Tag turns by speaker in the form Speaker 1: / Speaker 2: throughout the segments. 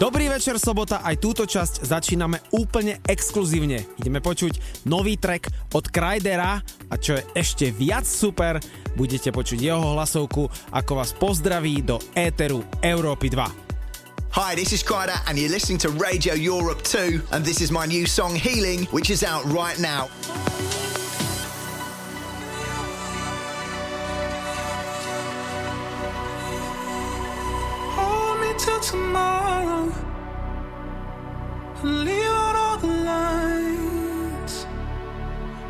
Speaker 1: Dobrý večer, sobota, aj túto časť začíname úplne exkluzívne. Ideme počuť nový track od Krydera a čo je ešte viac super, budete počuť jeho hlasovku, ako vás pozdraví do éteru Európy 2.
Speaker 2: Hi, this is Kryder and you're listening to Radio Europe 2 and this is my new song Healing which is out right now.
Speaker 3: leave out
Speaker 4: all the
Speaker 2: lines.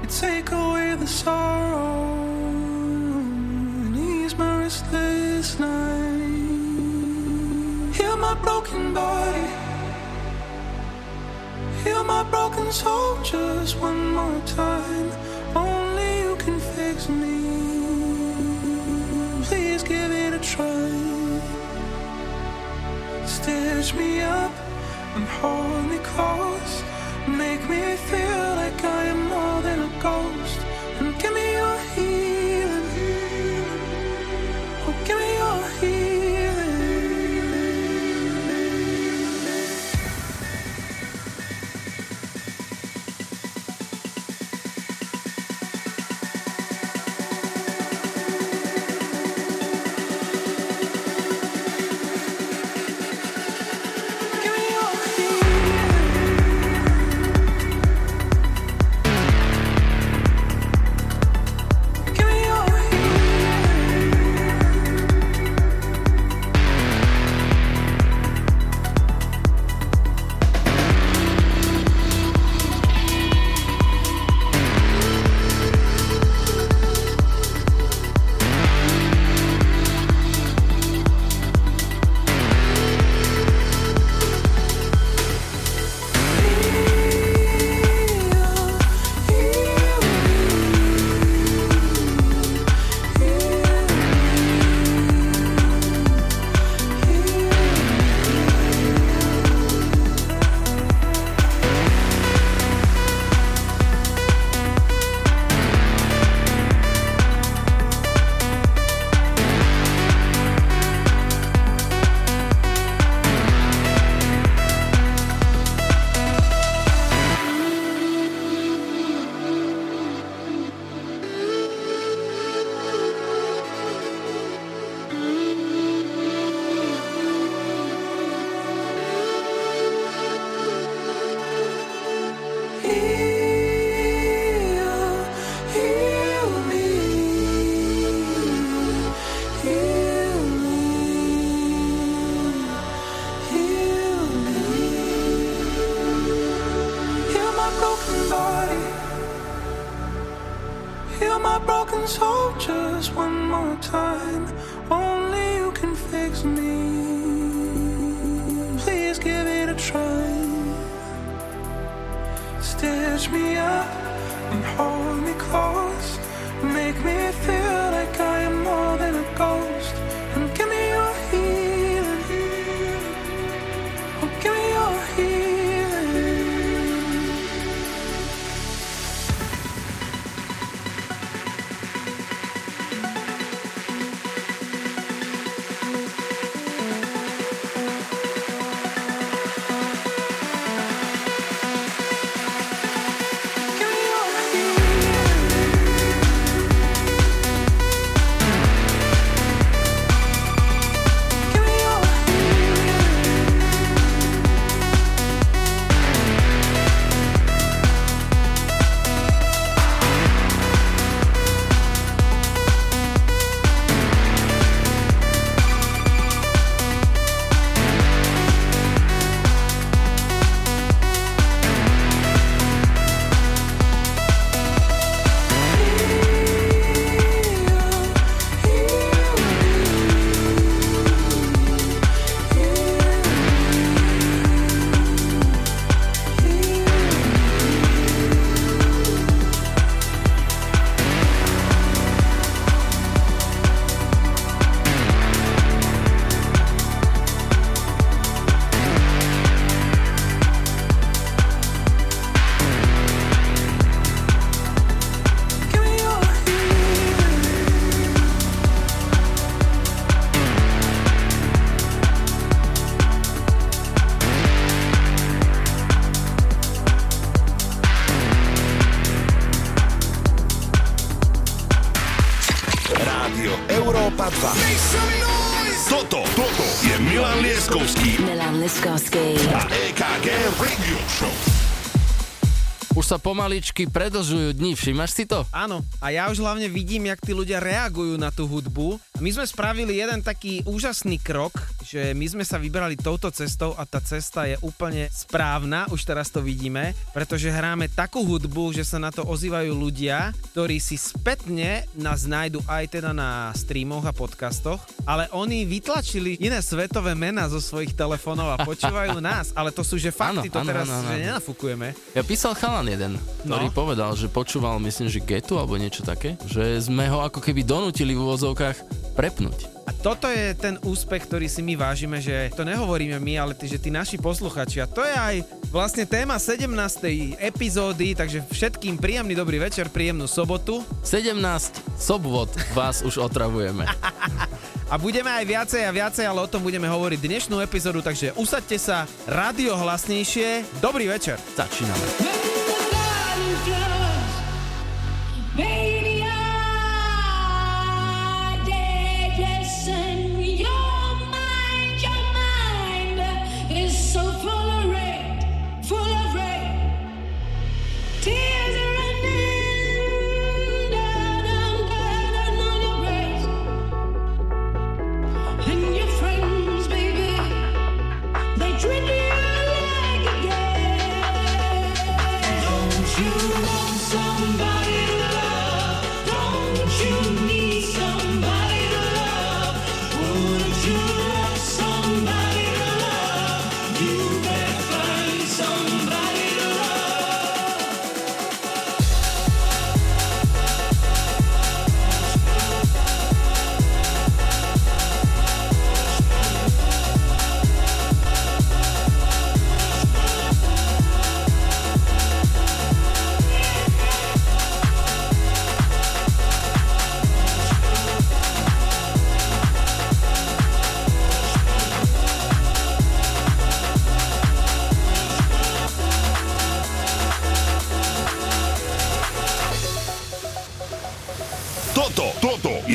Speaker 2: You take away the sorrow and ease my restless night. Heal my broken body. Heal my broken soul just one more time. Only you can fix me. Please give it
Speaker 3: a try. Stitch me
Speaker 5: up and
Speaker 2: hold me close. Make me feel like I am more than a ghost.
Speaker 5: Pomaličky predlžujú dni, všimáš si to?
Speaker 1: Áno, a ja už hlavne vidím, jak tí ľudia reagujú na tú hudbu. My sme spravili jeden taký úžasný krok, že my sme sa vybrali touto cestou a tá cesta je úplne správna, už teraz to vidíme, pretože hráme takú hudbu, že sa na to ozývajú ľudia, ktorí si spätne nás nájdu aj teda na streamoch a podcastoch, ale oni vytlačili iné svetové mená zo svojich telefónov a počúvajú nás, ale to sú že fakty,
Speaker 5: Áno,
Speaker 1: to
Speaker 5: áno,
Speaker 1: teraz
Speaker 5: áno, áno.
Speaker 1: že nenafúkujeme.
Speaker 5: Ja písal chalan jeden, ktorý
Speaker 1: No.
Speaker 5: povedal, že počúval, myslím, že getu alebo niečo také, že sme ho ako keby donútili v úvozovkách prepnúť.
Speaker 1: A toto je ten úspech, ktorý si my vážime, že to nehovoríme my, ale tí, že tí naši posluchači. A to je aj vlastne téma 17. epizódy, takže všetkým príjemný dobrý večer, príjemnú sobotu.
Speaker 5: 17 sobvod vás už otravujeme.
Speaker 1: A budeme aj viacej a viacej, ale o tom budeme hovoriť dnešnú epizódu, takže usaďte sa rádio hlasnejšie. Dobrý večer.
Speaker 5: Začíname.
Speaker 6: Baby,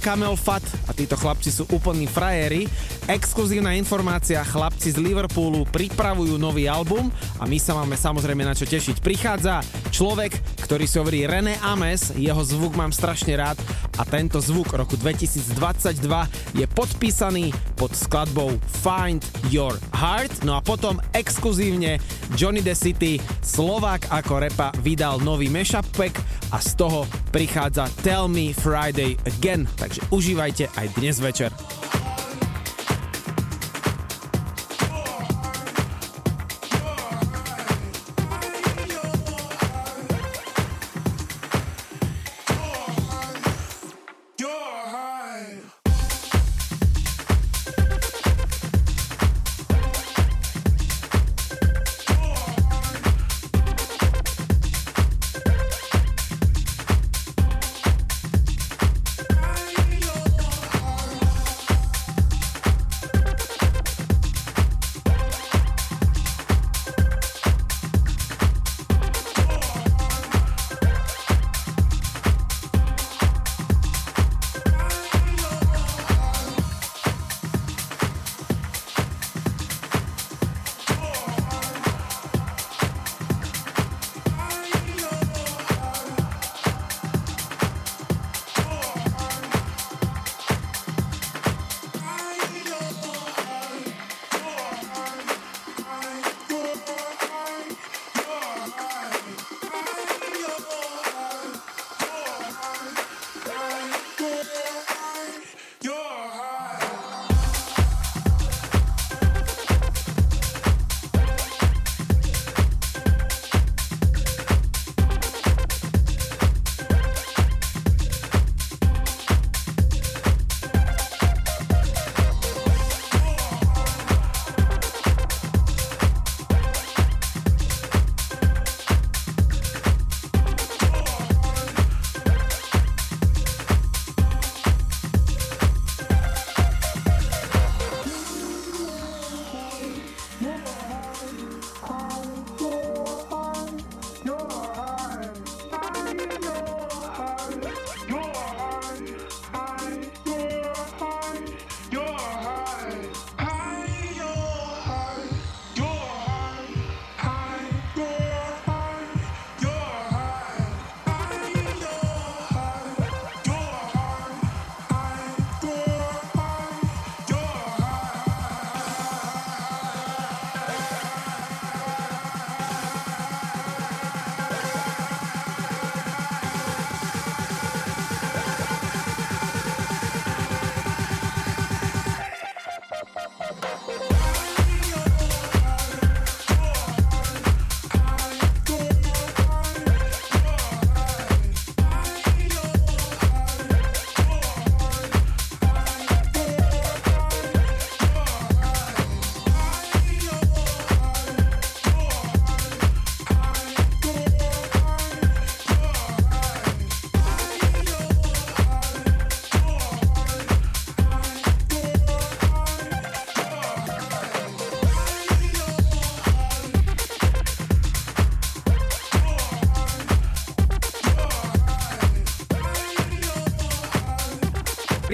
Speaker 1: Kamel Fat a títo chlapci sú úplní frajeri. Exkluzívna informácia, chlapci z Liverpoolu pripravujú nový album a my sa máme samozrejme na čo tešiť. Prichádza človek, ktorý si hovorí René Ames, jeho zvuk mám strašne rád a tento zvuk roku 2022 je podpísaný pod skladbou Find Your Heart. No a potom exkluzívne Johnny the City, Slovák ako repa, vydal nový mashup pack a z toho prichádza Tell Me Friday Again, takže užívajte aj dnes večer.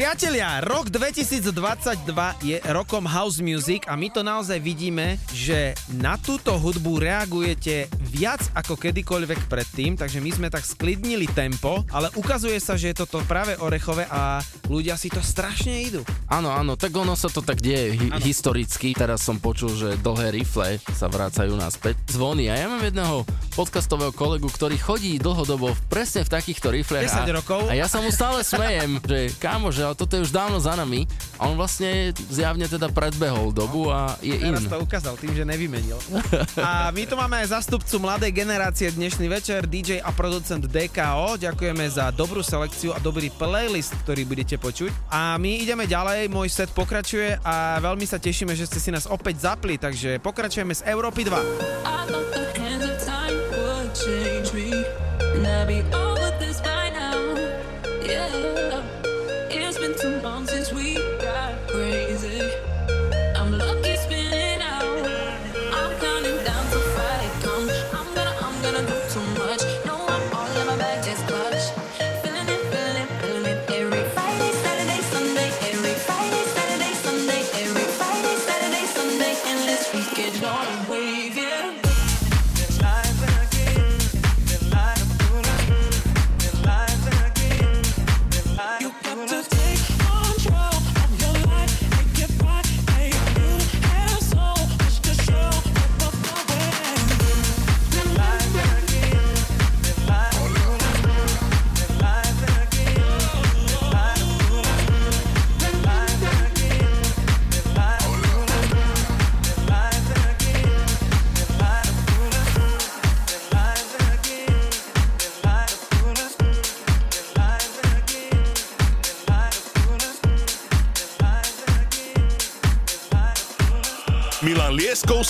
Speaker 1: Priatelia, rok 2022 je rokom house music a my to naozaj vidíme, že na túto hudbu reagujete viac ako kedykoľvek predtým, takže my sme tak sklidnili tempo, ale ukazuje sa, že je toto práve orechové a ľudia si to strašne idú.
Speaker 5: Áno, áno, tak ono sa to tak deje hi- historicky. Teraz som počul, že dlhé rifle sa vracajú naspäť. Zvony. A ja mám jedného podcastového kolegu, ktorý chodí dlhodobo v- presne v takýchto riflech.
Speaker 1: 10
Speaker 5: a,
Speaker 1: rokov.
Speaker 5: A ja sa mu stále smejem, že kámo, že toto je už dávno za nami. A on vlastne zjavne teda predbehol dobu a je in.
Speaker 1: Teraz to ukázal tým, že nevymenil. A my tu máme aj zastupcu mladej generácie dnešný večer, DJ a producent DKO. Ďakujeme za dobrú selekciu a dobrý playlist, ktorý budete počuť. A my ideme ďalej, môj set pokračuje a veľmi sa tešíme, že ste si nás opäť zapli, takže pokračujeme z Európy 2.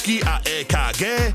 Speaker 7: Lieskovský a EKG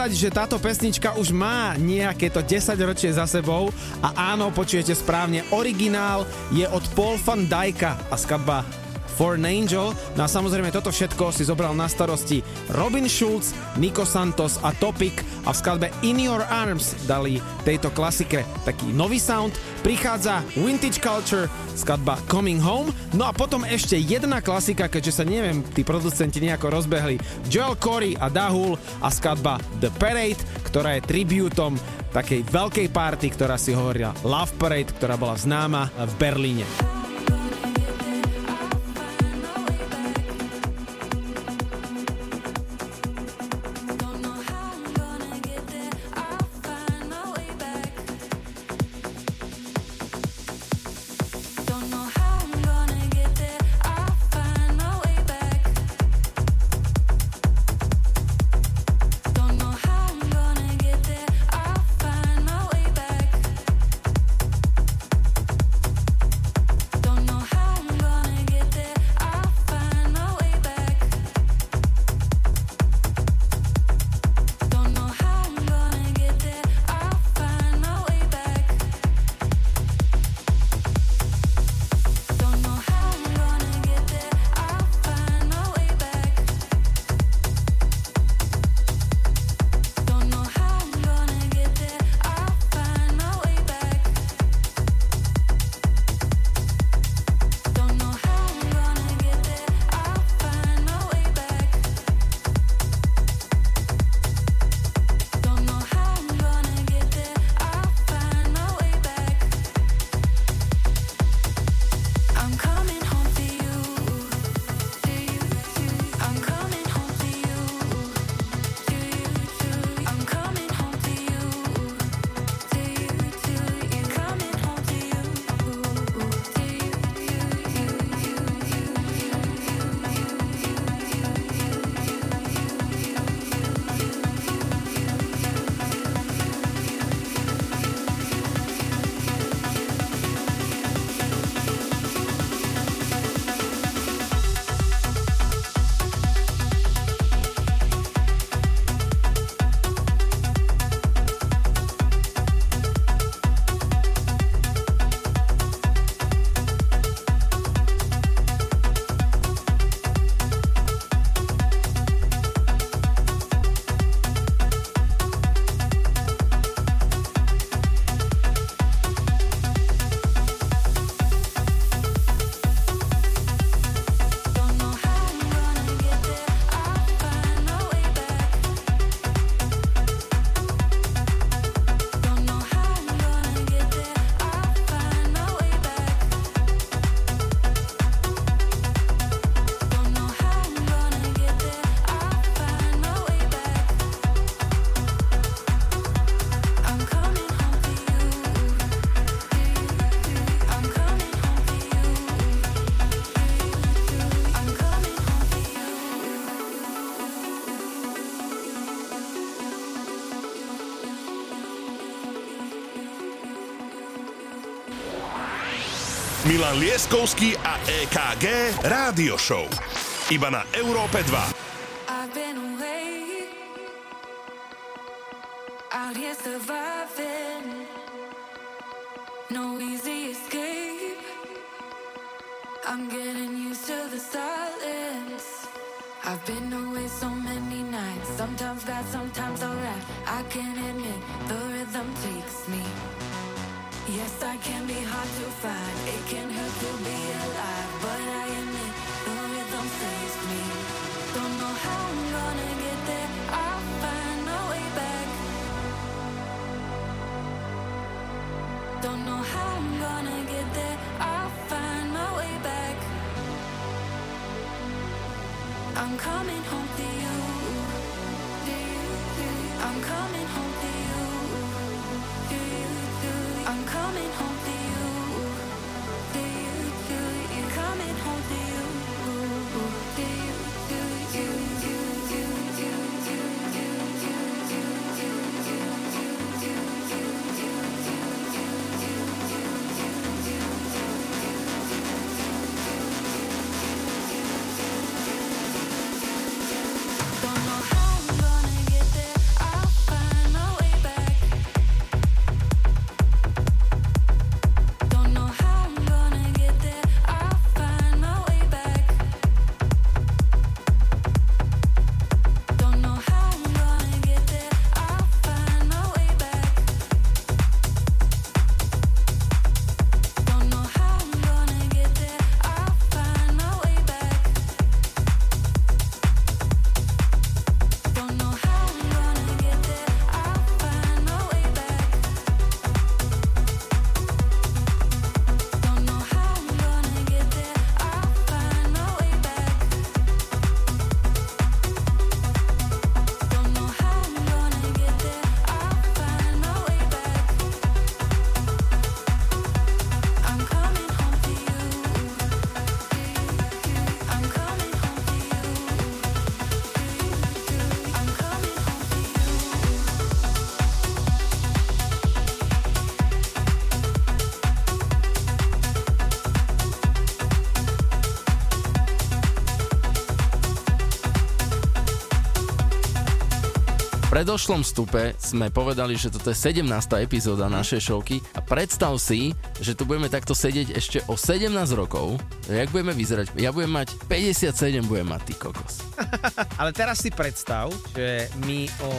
Speaker 1: povedať, že táto pesnička už má nejaké to 10 ročie za sebou. A áno, počujete správne, originál je od Paul van Dijka a skladba For an Angel. No a samozrejme toto všetko si zobral na starosti Robin Schulz, Nico Santos a Topic a v skladbe In Your Arms dali tejto klasike taký nový sound. Prichádza Vintage Culture, skladba Coming Home. No a potom ešte jedna klasika, keďže sa neviem, tí producenti nejako rozbehli. Joel Corey a Dahul a skladba The Parade, ktorá je tributom
Speaker 8: takej veľkej party, ktorá si hovorila Love Parade, ktorá bola známa v Berlíne.
Speaker 3: Milan Lieskovský a EKG Rádio Show. Iba na Európe 2.
Speaker 9: No easy escape. I'm getting used to the silence. I've been away so many nights, sometimes bad, sometimes alright. I can't admit the rhythm takes me. Yes, I can be hard to find. It can hurt to be alive, but I
Speaker 5: predošlom stupe sme povedali, že toto je 17. epizóda našej showky a predstav si, že tu budeme takto sedieť ešte o 17 rokov. Jak budeme vyzerať? Ja budem mať 57, budem mať ty kokos.
Speaker 1: Ale teraz si predstav, že my o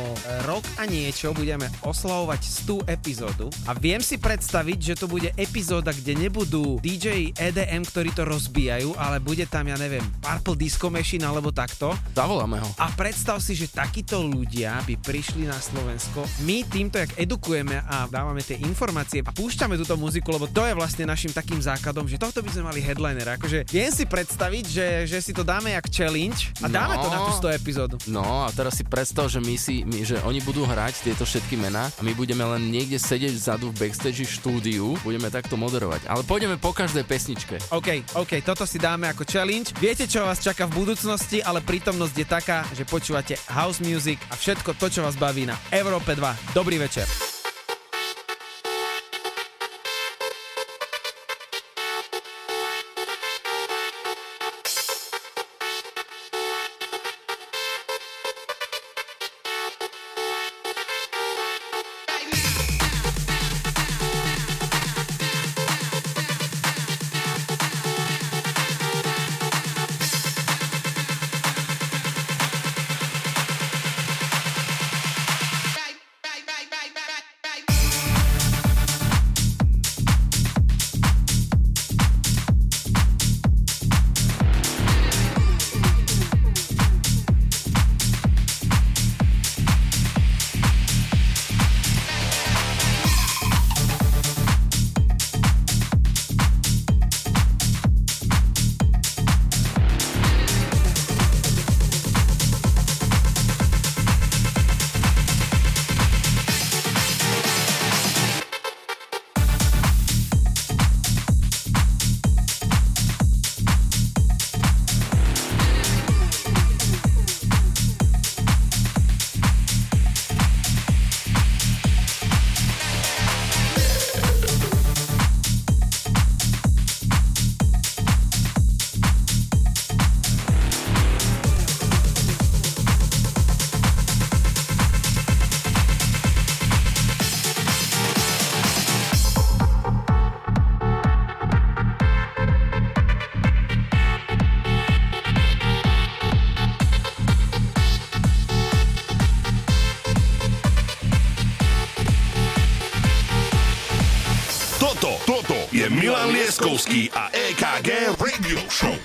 Speaker 1: rok a niečo budeme oslavovať 100 epizódu a viem si predstaviť, že to bude epizóda, kde nebudú DJ EDM, ktorí to rozbijajú, ale bude tam, ja neviem, Purple Disco Machine alebo takto.
Speaker 5: Zavoláme ho.
Speaker 1: A predstav si, že takíto ľudia by prišli na Slovensko. My týmto, jak edukujeme a dávame tie informácie a púšťame túto muziku, lebo to je vlastne našim takým základom, že tohto by sme mali headliner. Akože viem si predstaviť, že, že si to dáme jak challenge a dáme to
Speaker 5: No.
Speaker 1: na tú 100 epizódu.
Speaker 5: No a teraz si predstav, že my si, my, že oni budú hrať tieto všetky mená a my budeme len niekde sedieť vzadu v backstage štúdiu, budeme takto moderovať. Ale pôjdeme po každej pesničke.
Speaker 1: OK, OK, toto si dáme ako challenge. Viete, čo vás čaká v budúcnosti, ale prítomnosť je taká, že počúvate house music a všetko to, čo vás baví na Európe 2. Dobrý večer.
Speaker 3: EKG Radio Show.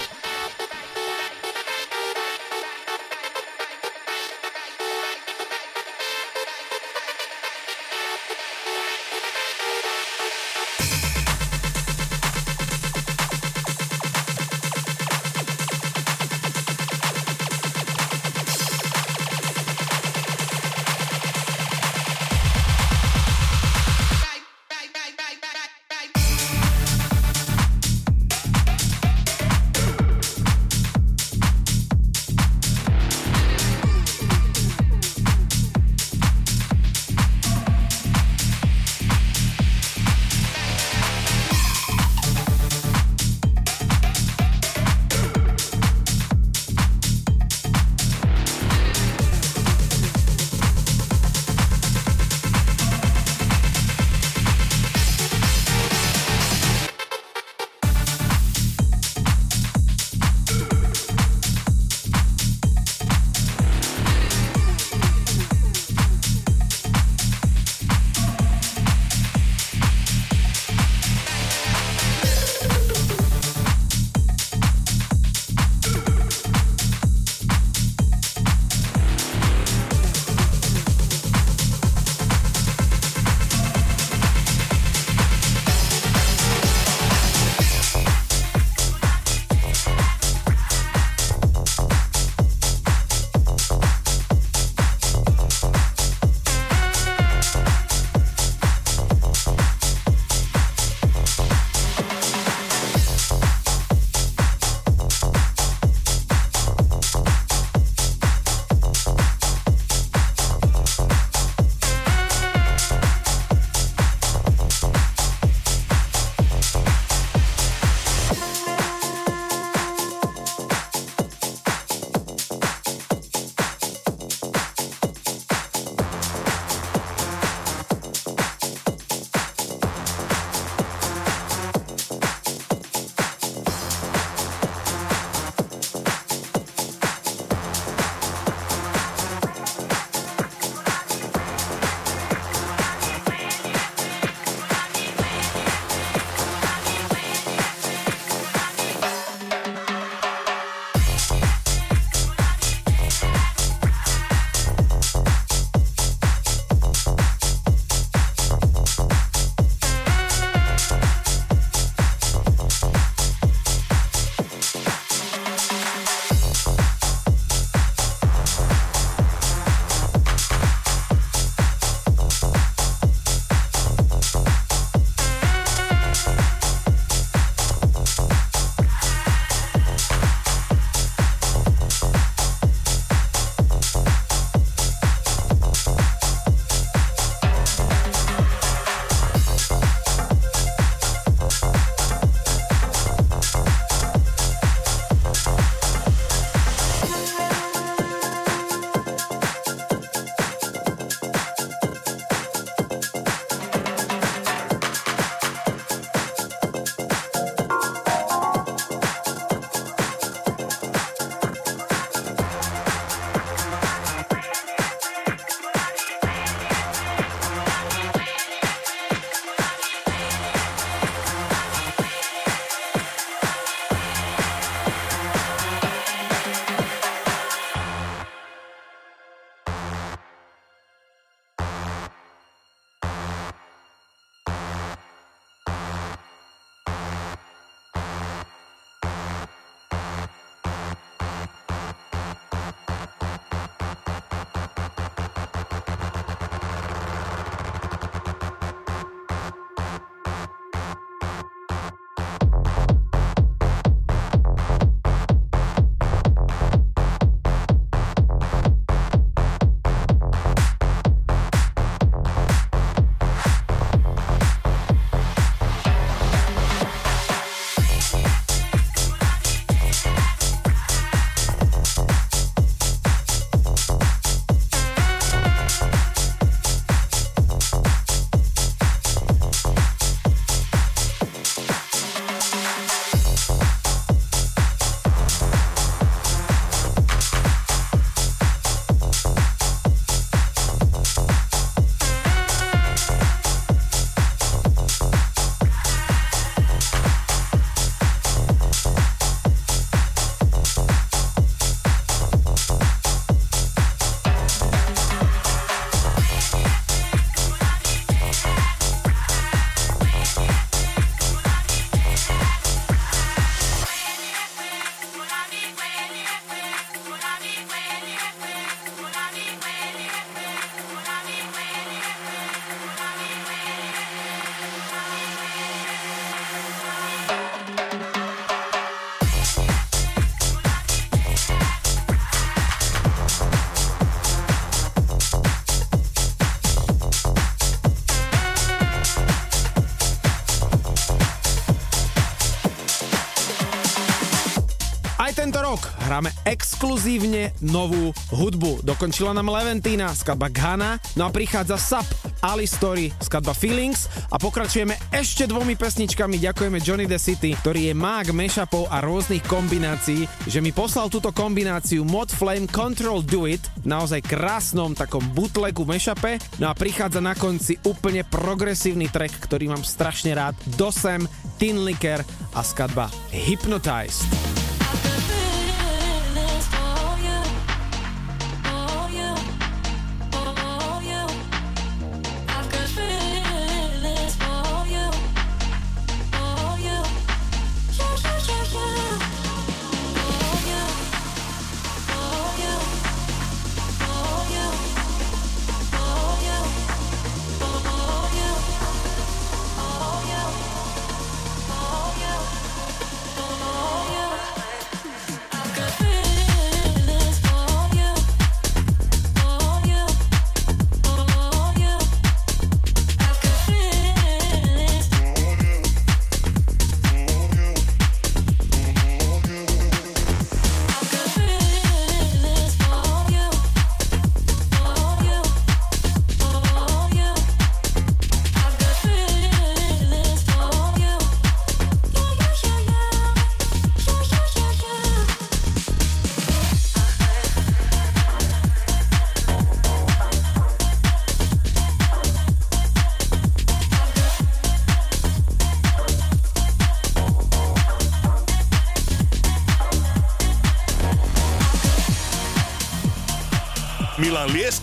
Speaker 1: Hráme exkluzívne novú hudbu. Dokončila nám Leventina, skladba Ghana, no a prichádza Sap, Ali Story, skladba Feelings a pokračujeme ešte dvomi pesničkami. Ďakujeme Johnny the City, ktorý je mák mashupov a rôznych kombinácií, že mi poslal túto kombináciu Mod Flame Control Do It v naozaj krásnom takom bootlegu mashupe. No a prichádza na konci úplne progresívny track, ktorý mám strašne rád. Dosem, Tin Licker a skladba Hypnotized.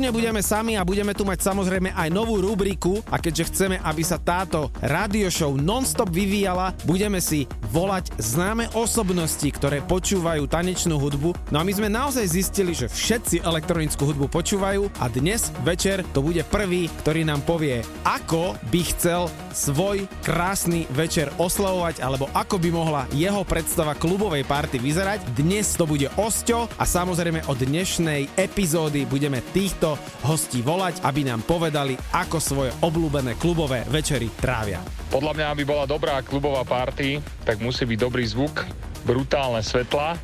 Speaker 1: Tu nebudeme sami a budeme tu mať samozrejme aj novú rubriku. A keďže chceme, aby sa táto radio show non-stop vyvíjala, budeme si volať známe osobnosti, ktoré počúvajú tanečnú hudbu. No a my sme naozaj zistili, že všetci elektronickú hudbu počúvajú a dnes večer to bude prvý, ktorý nám povie, ako by chcel svoj krásny večer oslavovať alebo ako by mohla jeho predstava klubovej party vyzerať. Dnes to bude Osťo a samozrejme od dnešnej epizódy budeme týchto hostí volať, aby nám povedali, ako svoje obľúbené klubové večery trávia.
Speaker 10: Podľa mňa, aby bola dobrá klubová party, tak musí byť dobrý zvuk, brutálne svetla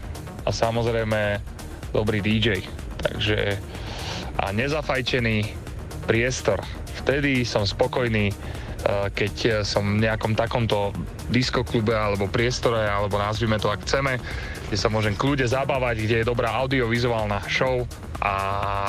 Speaker 10: a samozrejme dobrý DJ. Takže a nezafajčený priestor. Vtedy som spokojný, e, keď som v nejakom takomto diskoklube alebo priestore, alebo nazvime to ak chceme, kde sa môžem kľude zabávať, kde je dobrá audiovizuálna show, a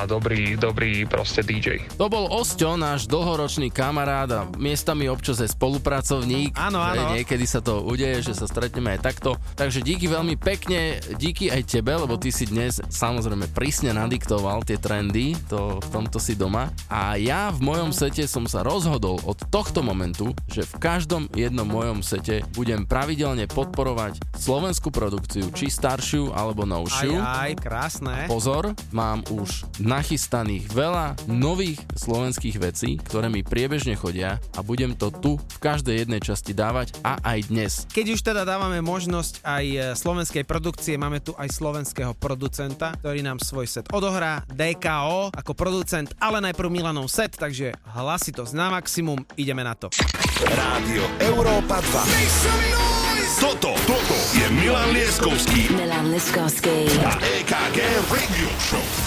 Speaker 10: dobrý, dobrý proste DJ.
Speaker 5: To bol Osťo, náš dlhoročný kamarát a miestami občas aj spolupracovník.
Speaker 1: Áno, áno.
Speaker 5: Niekedy sa to udeje, že sa stretneme aj takto. Takže díky veľmi pekne, díky aj tebe, lebo ty si dnes samozrejme prísne nadiktoval tie trendy, to v tomto si doma. A ja v mojom sete som sa rozhodol od tohto momentu, že v každom jednom mojom sete budem pravidelne podporovať slovenskú produkciu, či staršiu alebo novšiu.
Speaker 1: Aj, aj, krásne.
Speaker 5: Pozor, mám mám už nachystaných veľa nových slovenských vecí, ktoré mi priebežne chodia a budem to tu v každej jednej časti dávať a aj dnes.
Speaker 1: Keď už teda dávame možnosť aj e, slovenskej produkcie, máme tu aj slovenského producenta, ktorý nám svoj set odohrá, DKO ako producent, ale najprv Milanov set, takže hlasitosť na maximum, ideme na to.
Speaker 11: Rádio Európa 2. Toto, toto je Milan Leskovský.
Speaker 12: Milan Leskovský.
Speaker 11: A EKG Radio Show.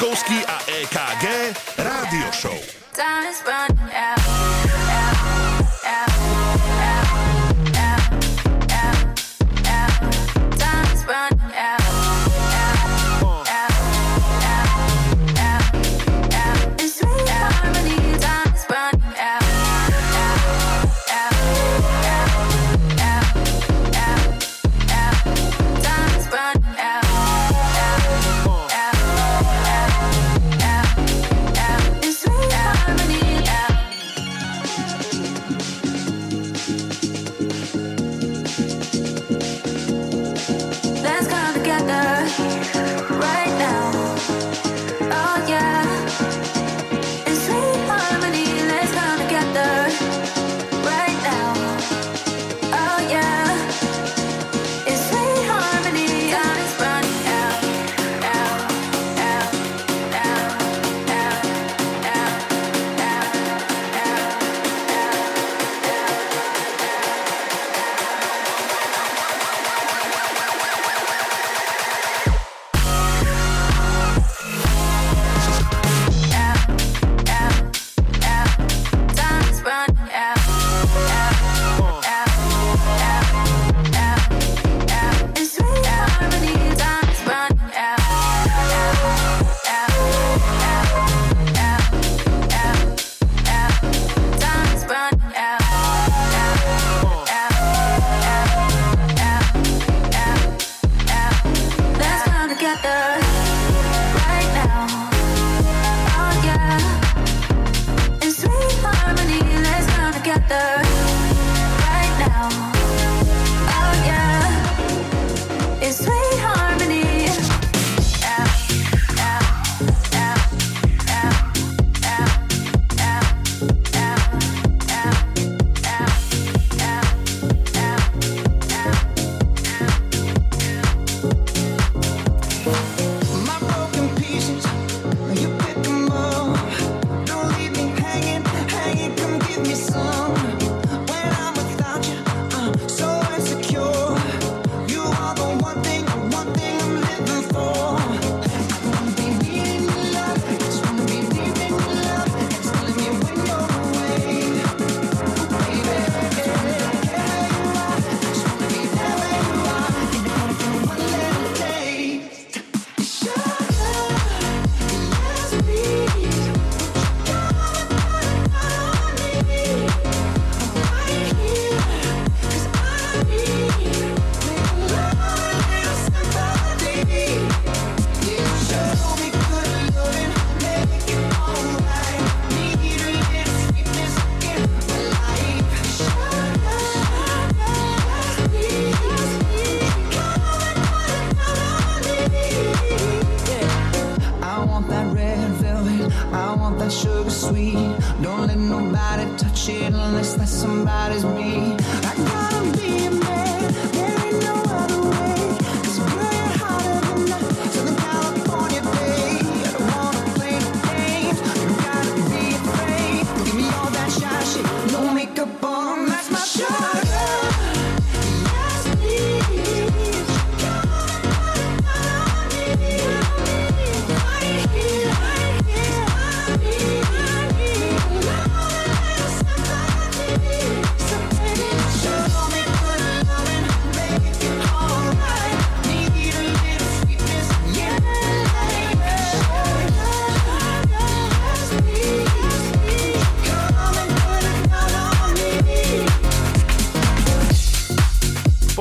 Speaker 3: Laskovský a
Speaker 11: EKG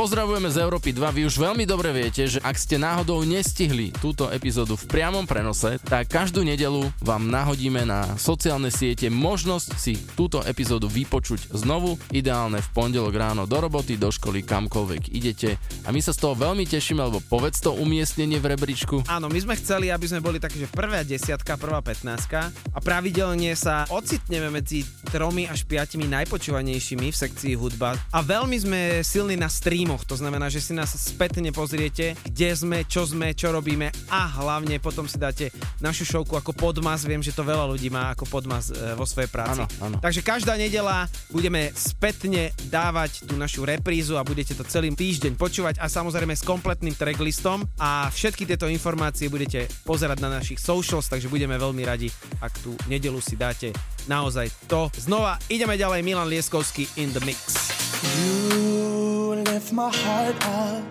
Speaker 5: Pozdravujeme z Európy 2. Vy už veľmi dobre viete, že ak ste náhodou nestihli túto epizódu v priamom prenose, tak každú nedelu vám nahodíme na sociálne siete možnosť si túto epizódu vypočuť znovu, ideálne v pondelok ráno do roboty, do školy, kamkoľvek idete. A my sa z toho veľmi tešíme, lebo povedz to umiestnenie v rebríčku.
Speaker 1: Áno, my sme chceli, aby sme boli také, prvá desiatka, prvá 15 a pravidelne sa ocitneme medzi tromi až piatimi najpočúvanejšími v sekcii hudba a veľmi sme silní na streamoch, to znamená, že si nás spätne pozriete, kde sme, čo sme, čo robíme a hlavne potom si dáte našu šovku ako podmas, viem, že to veľa ľudí má ako podmas e, vo svojej práci.
Speaker 5: Áno, áno.
Speaker 1: Takže každá nedela budeme spätne dávať tú našu reprízu a budete to celý týždeň počúvať a samozrejme s kompletným tracklistom a všetky tieto informácie budete pozerať na našich socials, takže budeme veľmi radi, ak tú nedelu si dáte naozaj to. Znova ideme ďalej, Milan Lieskovský in the mix.
Speaker 7: You lift my heart up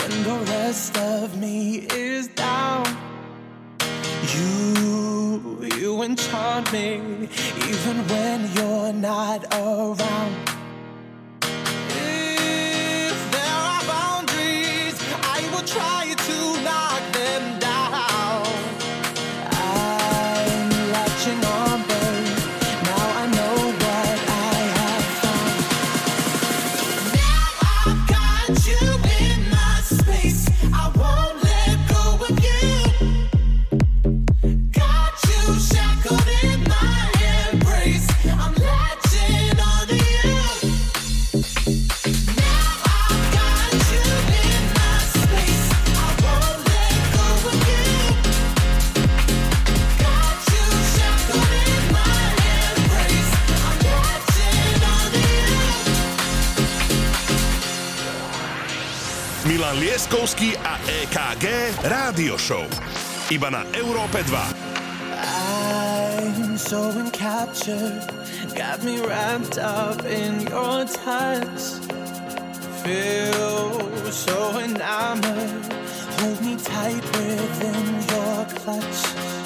Speaker 7: when the rest of me is down. You, you enchant me even when you're not around.
Speaker 3: Milan Lieskovský a EKG Rádio Show. Iba na Európe 2.
Speaker 7: I'm so encaptured, got me wrapped up in your touch. Feel so enamored, hold me tight within your clutch.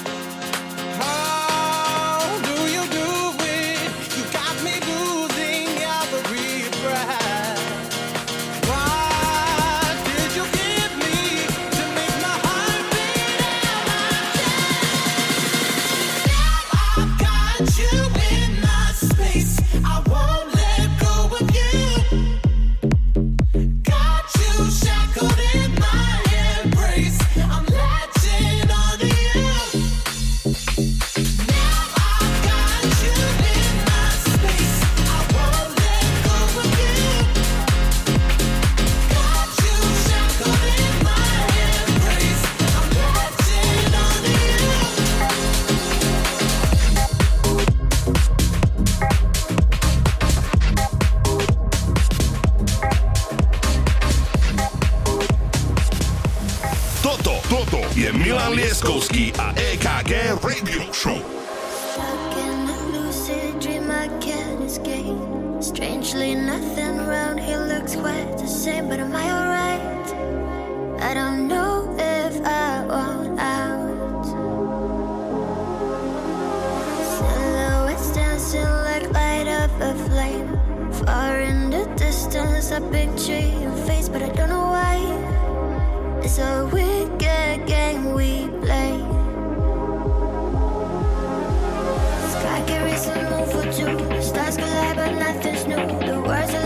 Speaker 3: Je Milan Lieskovský a EKG Radio Show.
Speaker 13: Strangely, nothing around here looks quite the same. But am I alright? I don't know if I want out. Silhouettes dancing like light up a flame. Far in the distance, I picture your face, but I don't know why. It's a wicked game we play. Sky carries a moon for two. Stars collide, but nothing's new. The words a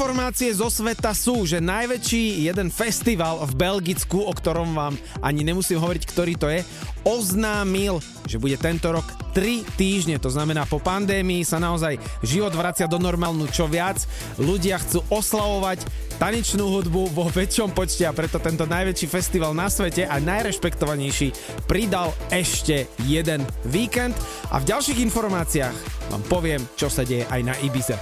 Speaker 7: informácie zo sveta sú, že najväčší jeden festival v Belgicku, o ktorom vám ani nemusím hovoriť, ktorý to je, oznámil, že bude tento rok 3 týždne. To znamená, po pandémii sa naozaj život vracia do normálnu čo viac. Ľudia chcú oslavovať tanečnú hudbu vo väčšom počte a preto tento najväčší festival na svete a najrešpektovanejší pridal ešte jeden víkend. A v ďalších informáciách vám poviem, čo sa deje aj na Ibize.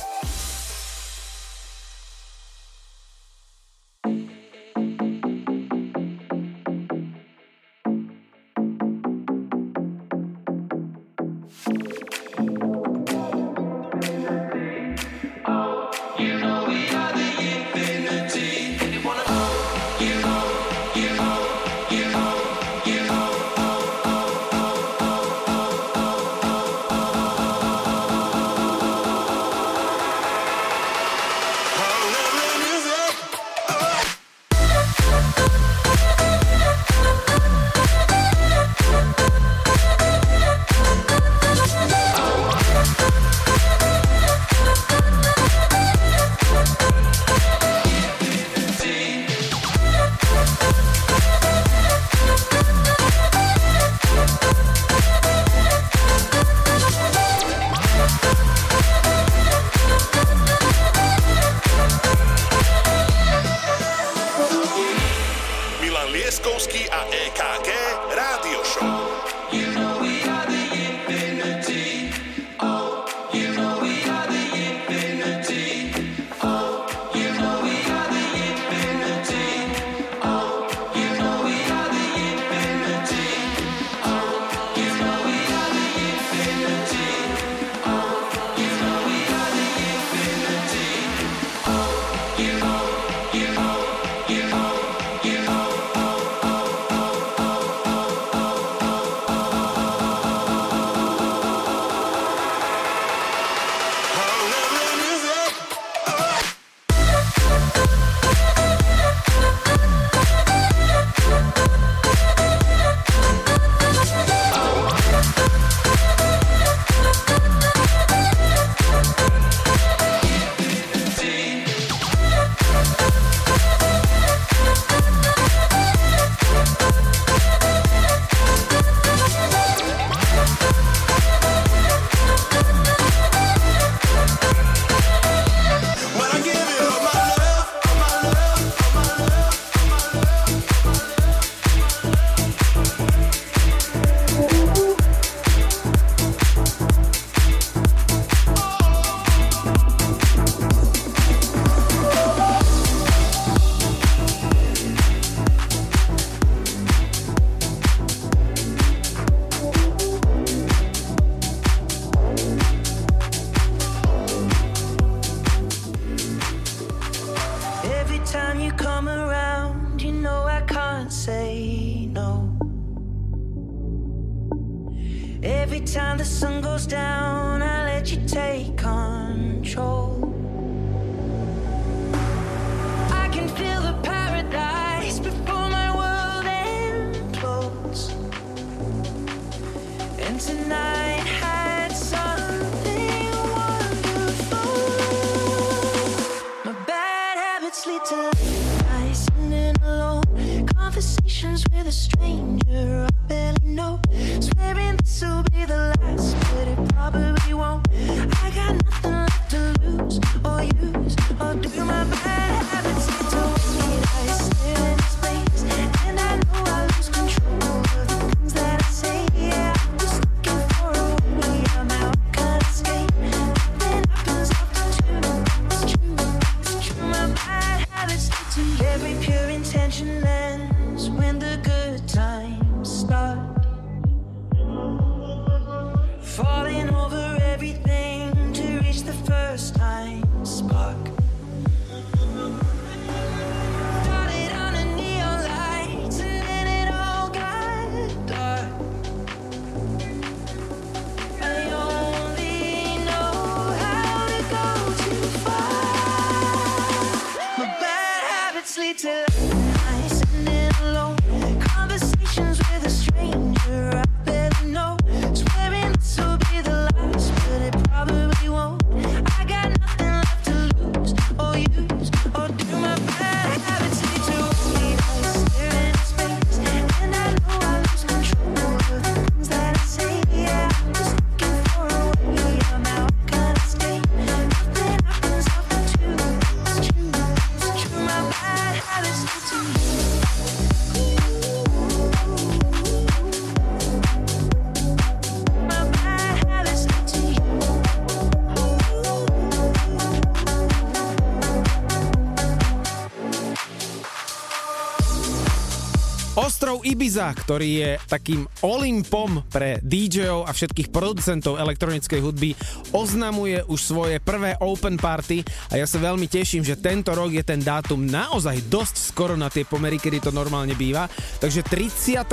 Speaker 1: Ibiza, ktorý je takým Olympom pre DJov a všetkých producentov elektronickej hudby, oznamuje už svoje prvé open party a ja sa veľmi teším, že tento rok je ten dátum naozaj dosť skoro na tie pomery, kedy to normálne býva. Takže 34.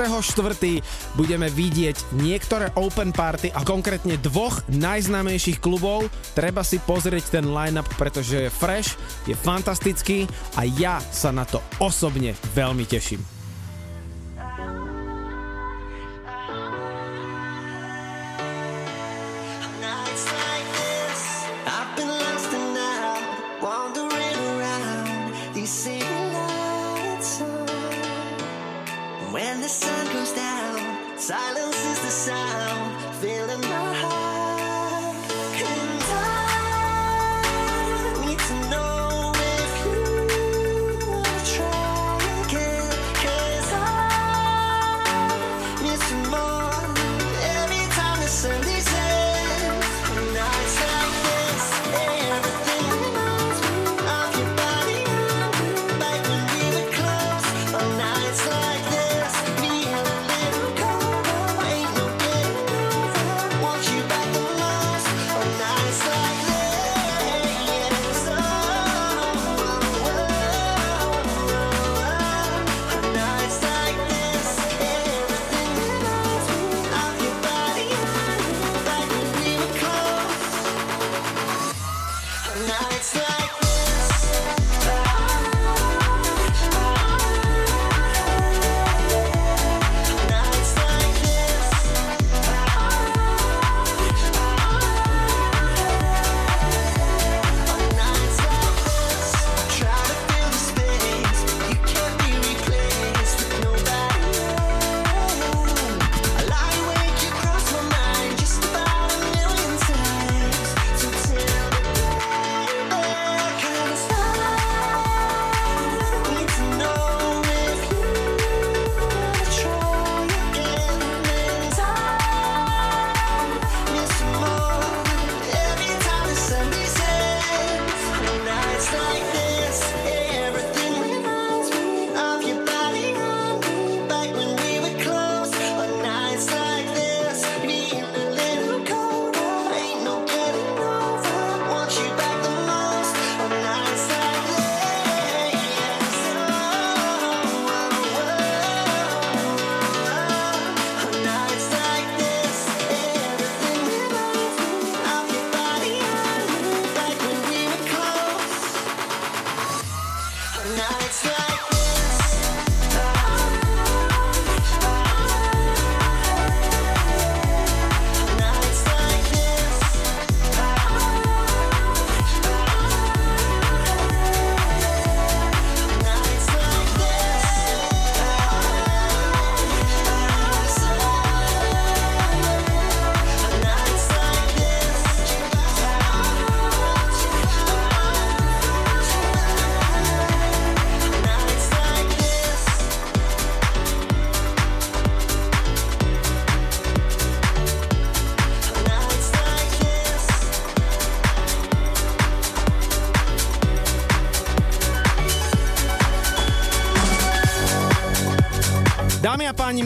Speaker 1: budeme vidieť niektoré open party a konkrétne dvoch najznámejších klubov. Treba si pozrieť ten line-up, pretože je fresh, je fantastický a ja sa na to osobne veľmi teším.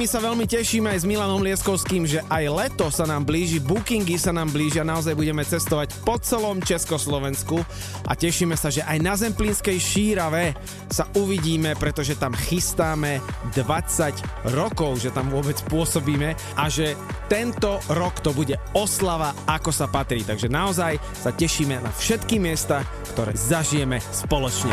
Speaker 14: my
Speaker 1: sa veľmi tešíme aj s Milanom Lieskovským, že aj leto sa nám blíži, bookingy sa nám blížia, naozaj budeme cestovať po celom Československu a tešíme sa, že aj na Zemplínskej šírave sa uvidíme, pretože tam chystáme 20 rokov, že tam vôbec pôsobíme a že tento rok to bude oslava, ako sa patrí. Takže naozaj sa tešíme na všetky miesta, ktoré zažijeme spoločne.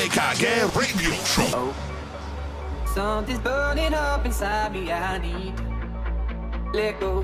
Speaker 13: BKK Radio Show. Oh.
Speaker 7: Something's burning up inside me, I need let go.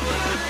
Speaker 5: Sorry.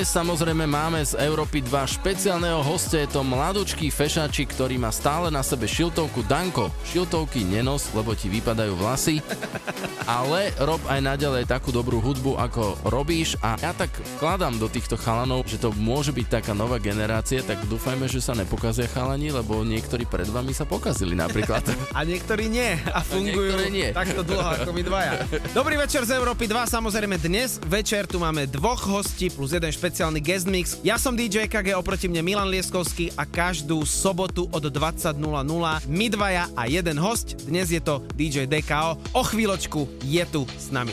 Speaker 5: dnes samozrejme máme z Európy 2 špeciálneho hostia, je to mladučký fešáčik, ktorý má stále na sebe šiltovku Danko. Šiltovky nenos, lebo ti vypadajú vlasy, ale rob aj naďalej takú dobrú hudbu, ako robíš. A ja tak vkladám do týchto chalanov, že to môže byť taká nová generácia, tak dúfajme, že sa nepokazia chalani, lebo niektorí pred vami sa pokazili napríklad.
Speaker 15: a niektorí nie a fungujú
Speaker 5: a nie.
Speaker 15: takto dlho ako my dvaja. Dobrý večer z Európy 2, samozrejme dnes večer tu máme dvoch hostí plus jeden špeciálny guest mix. Ja som DJ KG, oproti mne Milan Lieskovský a každú sobotu od 20.00 my dvaja a jeden host. Dnes je to DJ DKO. O chvíľočku je tu s nami.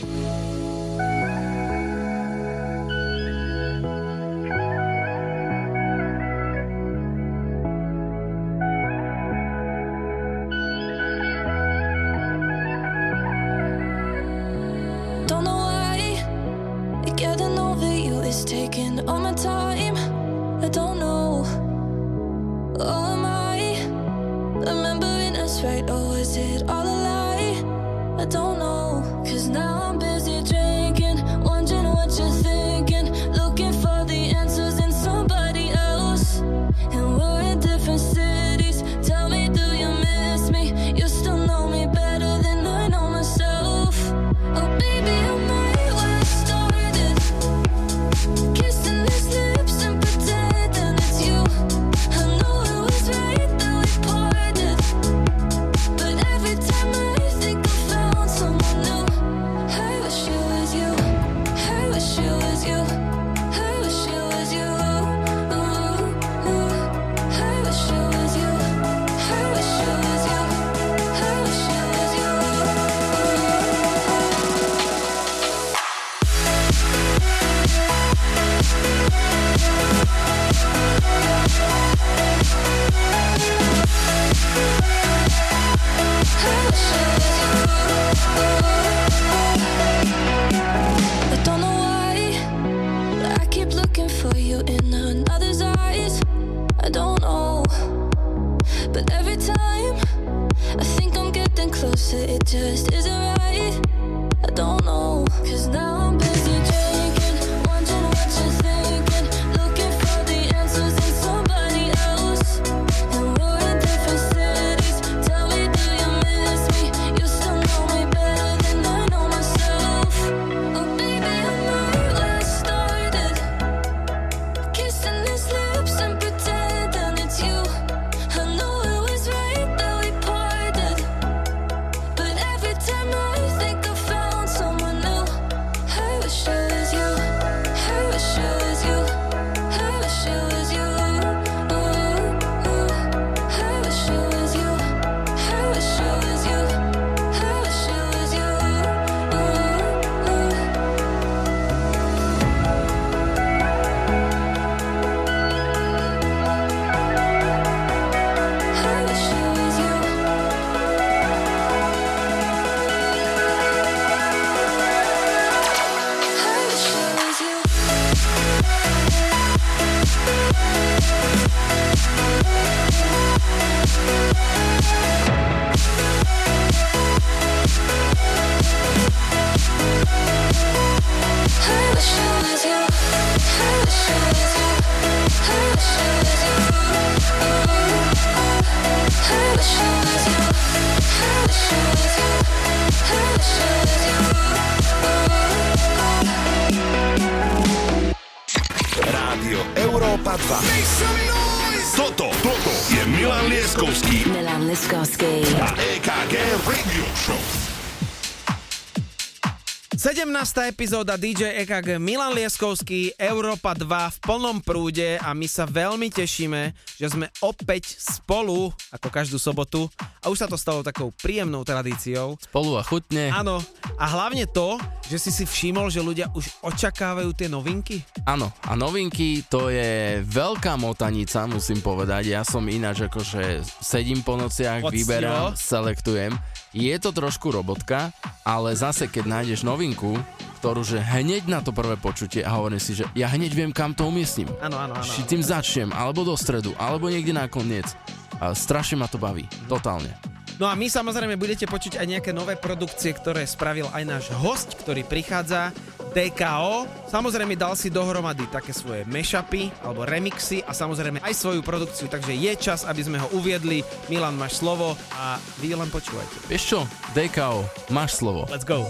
Speaker 1: 17. epizóda DJ EKG Milan Lieskovský, Európa 2 v plnom prúde a my sa veľmi tešíme, že sme opäť spolu, ako každú sobotu a už sa to stalo takou príjemnou tradíciou.
Speaker 5: Spolu a chutne.
Speaker 1: Áno, a hlavne to, že si si všimol, že ľudia už očakávajú tie novinky.
Speaker 5: Áno, a novinky to je veľká motanica, musím povedať. Ja som ináč akože sedím po nociach,
Speaker 1: Poctivo.
Speaker 5: vyberám, selektujem. Je to trošku robotka, ale zase keď nájdeš novinku, ktorú že hneď na to prvé počutie a hovorím si, že ja hneď viem, kam to umiestním.
Speaker 1: Áno, áno, áno.
Speaker 5: Či tým začnem, alebo do stredu, alebo niekde na koniec. A strašne ma to baví, totálne.
Speaker 1: No a my samozrejme budete počuť aj nejaké nové produkcie, ktoré spravil aj náš host, ktorý prichádza, DKO. Samozrejme dal si dohromady také svoje mashupy alebo remixy a samozrejme aj svoju produkciu, takže je čas, aby sme ho uviedli. Milan, máš slovo a vy len počúvajte.
Speaker 5: Vieš čo, DKO, máš slovo.
Speaker 1: Let's go.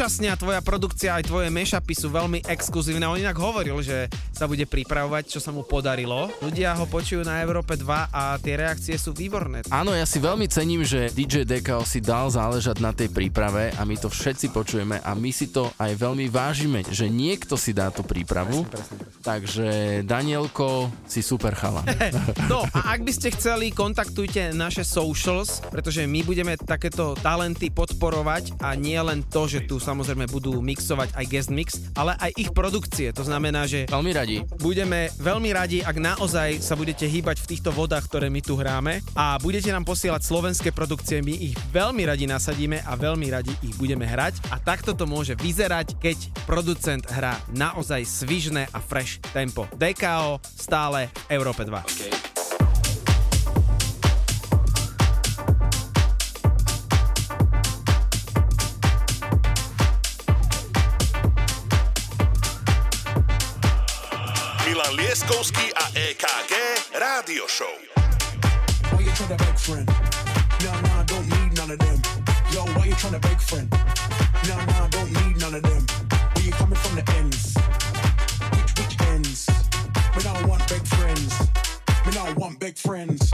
Speaker 1: úžasne a tvoja produkcia aj tvoje mešapy sú veľmi exkluzívne. On inak hovoril, že sa bude pripravovať, čo sa mu podarilo. Ľudia ho počujú na Európe 2 a tie reakcie sú výborné.
Speaker 5: Áno, ja si veľmi cením, že DJ DKO si dal záležať na tej príprave a my to všetci počujeme a my si to aj veľmi vážime, že niekto si dá tú prípravu. Takže Danielko, si super chala.
Speaker 1: No a ak by ste chceli, kontaktujte naše socials, pretože my budeme takéto talenty podporovať a nie len to, že tu samozrejme budú mixovať aj guest mix, ale aj ich produkcie. To znamená, že
Speaker 5: Veľmi radi.
Speaker 1: budeme veľmi radi, ak naozaj sa budete hýbať v týchto vodách, ktoré my tu hráme a budete nám posielať slovenské produkcie, my ich veľmi radi nasadíme a veľmi radi ich budeme hrať a takto to môže vyzerať, keď producent hrá naozaj svižné a fresh tempo. DKO stále v Európe 2. Okay.
Speaker 3: Lieskovský a EKG Rádio Show.
Speaker 16: Why you tryna beg friend? Nah, nah, don't need none of them. Yo, why you tryna beg friend? Nah, nah, don't need none of them. Where you coming from the ends? Which, which ends? Me not want big friends. Me not want big friends.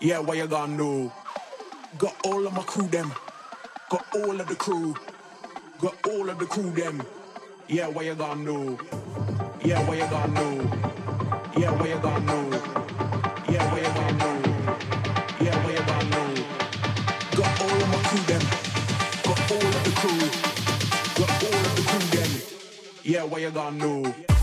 Speaker 16: Yeah, where you gonna know? Got all of my crew them. Got all of the crew. Got all of the crew them. Yeah, where you gonna know? Yeah, where you gonna know? Yeah, where you gonna know? Yeah, where you gonna know? Yeah, where you gonna know? Got all of my crew them. Got all of the crew. Got all of the crew them. Yeah, where you gonna know?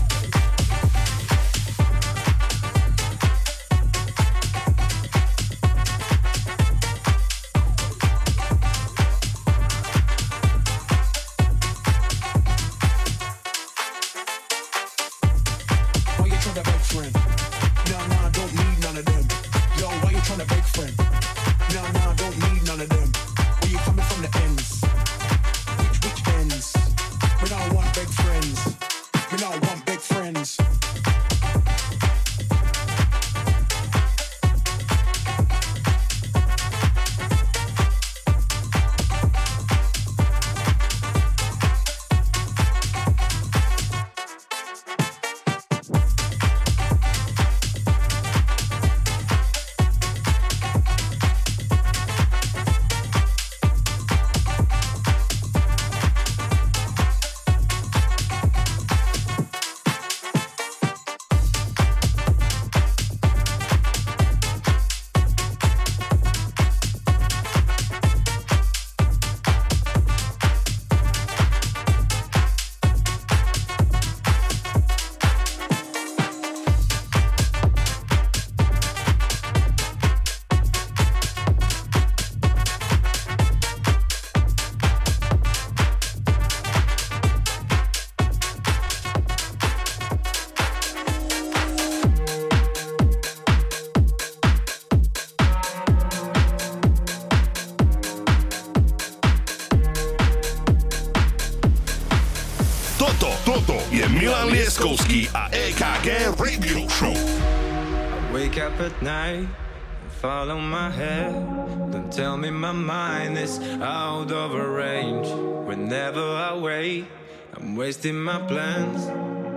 Speaker 11: up at night follow my head. Don't tell me my mind is out of range. Whenever I wait, I'm wasting my plans.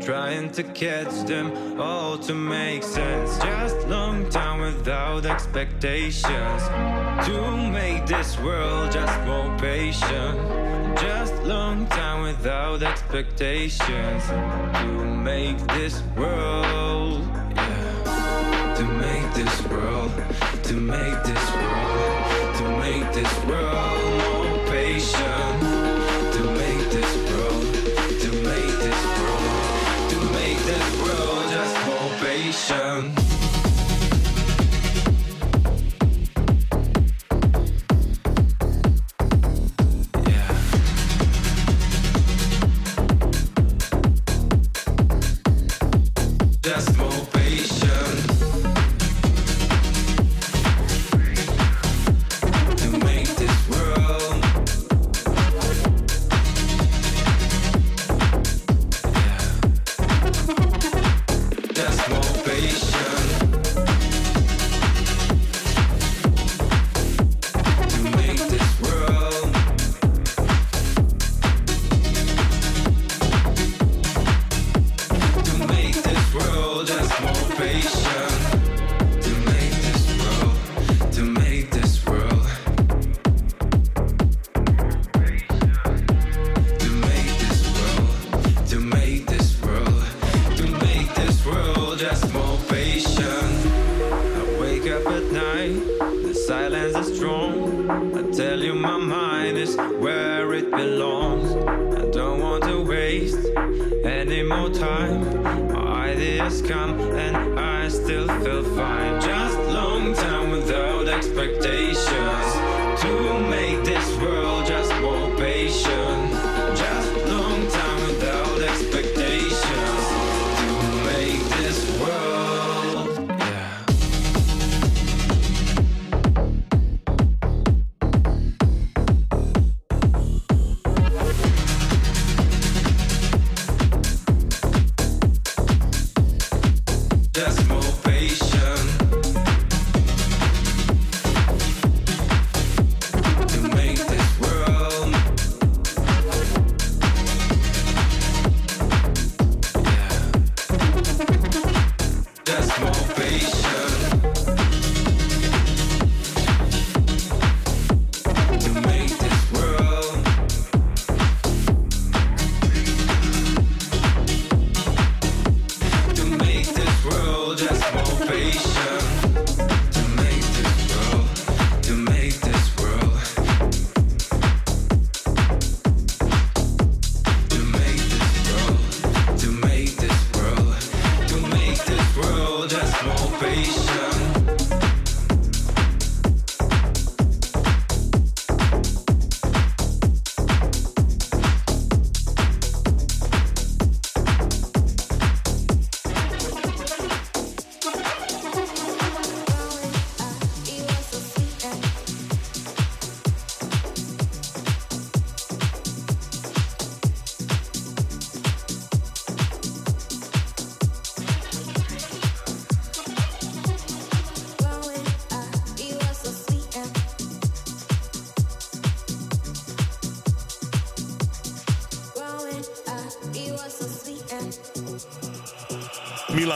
Speaker 11: Trying to catch them all to make sense. Just long time without expectations. To make this world just more patient. Just long time without expectations. To make this world this world, to make this world, to make this world more patient.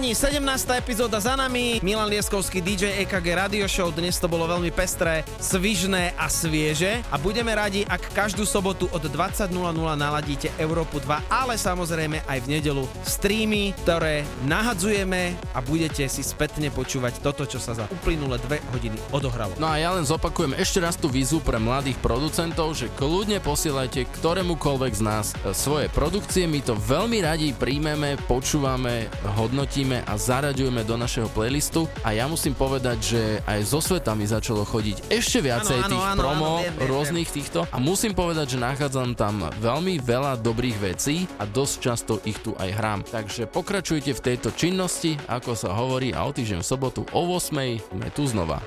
Speaker 1: Páni, 17. epizóda za nami. Milan Lieskovský, DJ EKG Radio Show. Dnes to bolo veľmi pestré, svižné a svieže. A budeme radi, ak každú sobotu od 20.00 naladíte Európu 2, ale samozrejme aj v nedelu streamy, ktoré nahadzujeme a budete si spätne počúvať toto, čo sa za uplynulé dve hodiny odohralo.
Speaker 5: No a ja len zopakujem ešte raz tú výzvu pre mladých producentov, že kľudne posielajte ktorémukoľvek z nás e, svoje produkcie, my to veľmi radi príjmeme, počúvame, hodnotíme a zaraďujeme do našeho playlistu a ja musím povedať, že aj zo sveta mi začalo chodiť ešte viacej
Speaker 1: áno,
Speaker 5: tých
Speaker 1: áno,
Speaker 5: promo
Speaker 1: áno, viem, viem,
Speaker 5: rôznych týchto a musím povedať, že nachádzam tam veľmi veľa dobrých vecí a dosť často ich tu aj hrám. Takže pokračujte v tejto činnosti, ako sa hovorí a o týždeň v sobotu o 8 sme tu znova.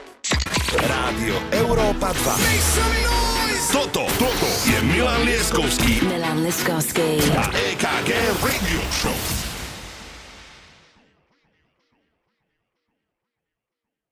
Speaker 3: Rádio Európa 2. Toto, toto je Milan Lieskovský
Speaker 12: Milan Liskovský.
Speaker 3: a EKG Radio Show.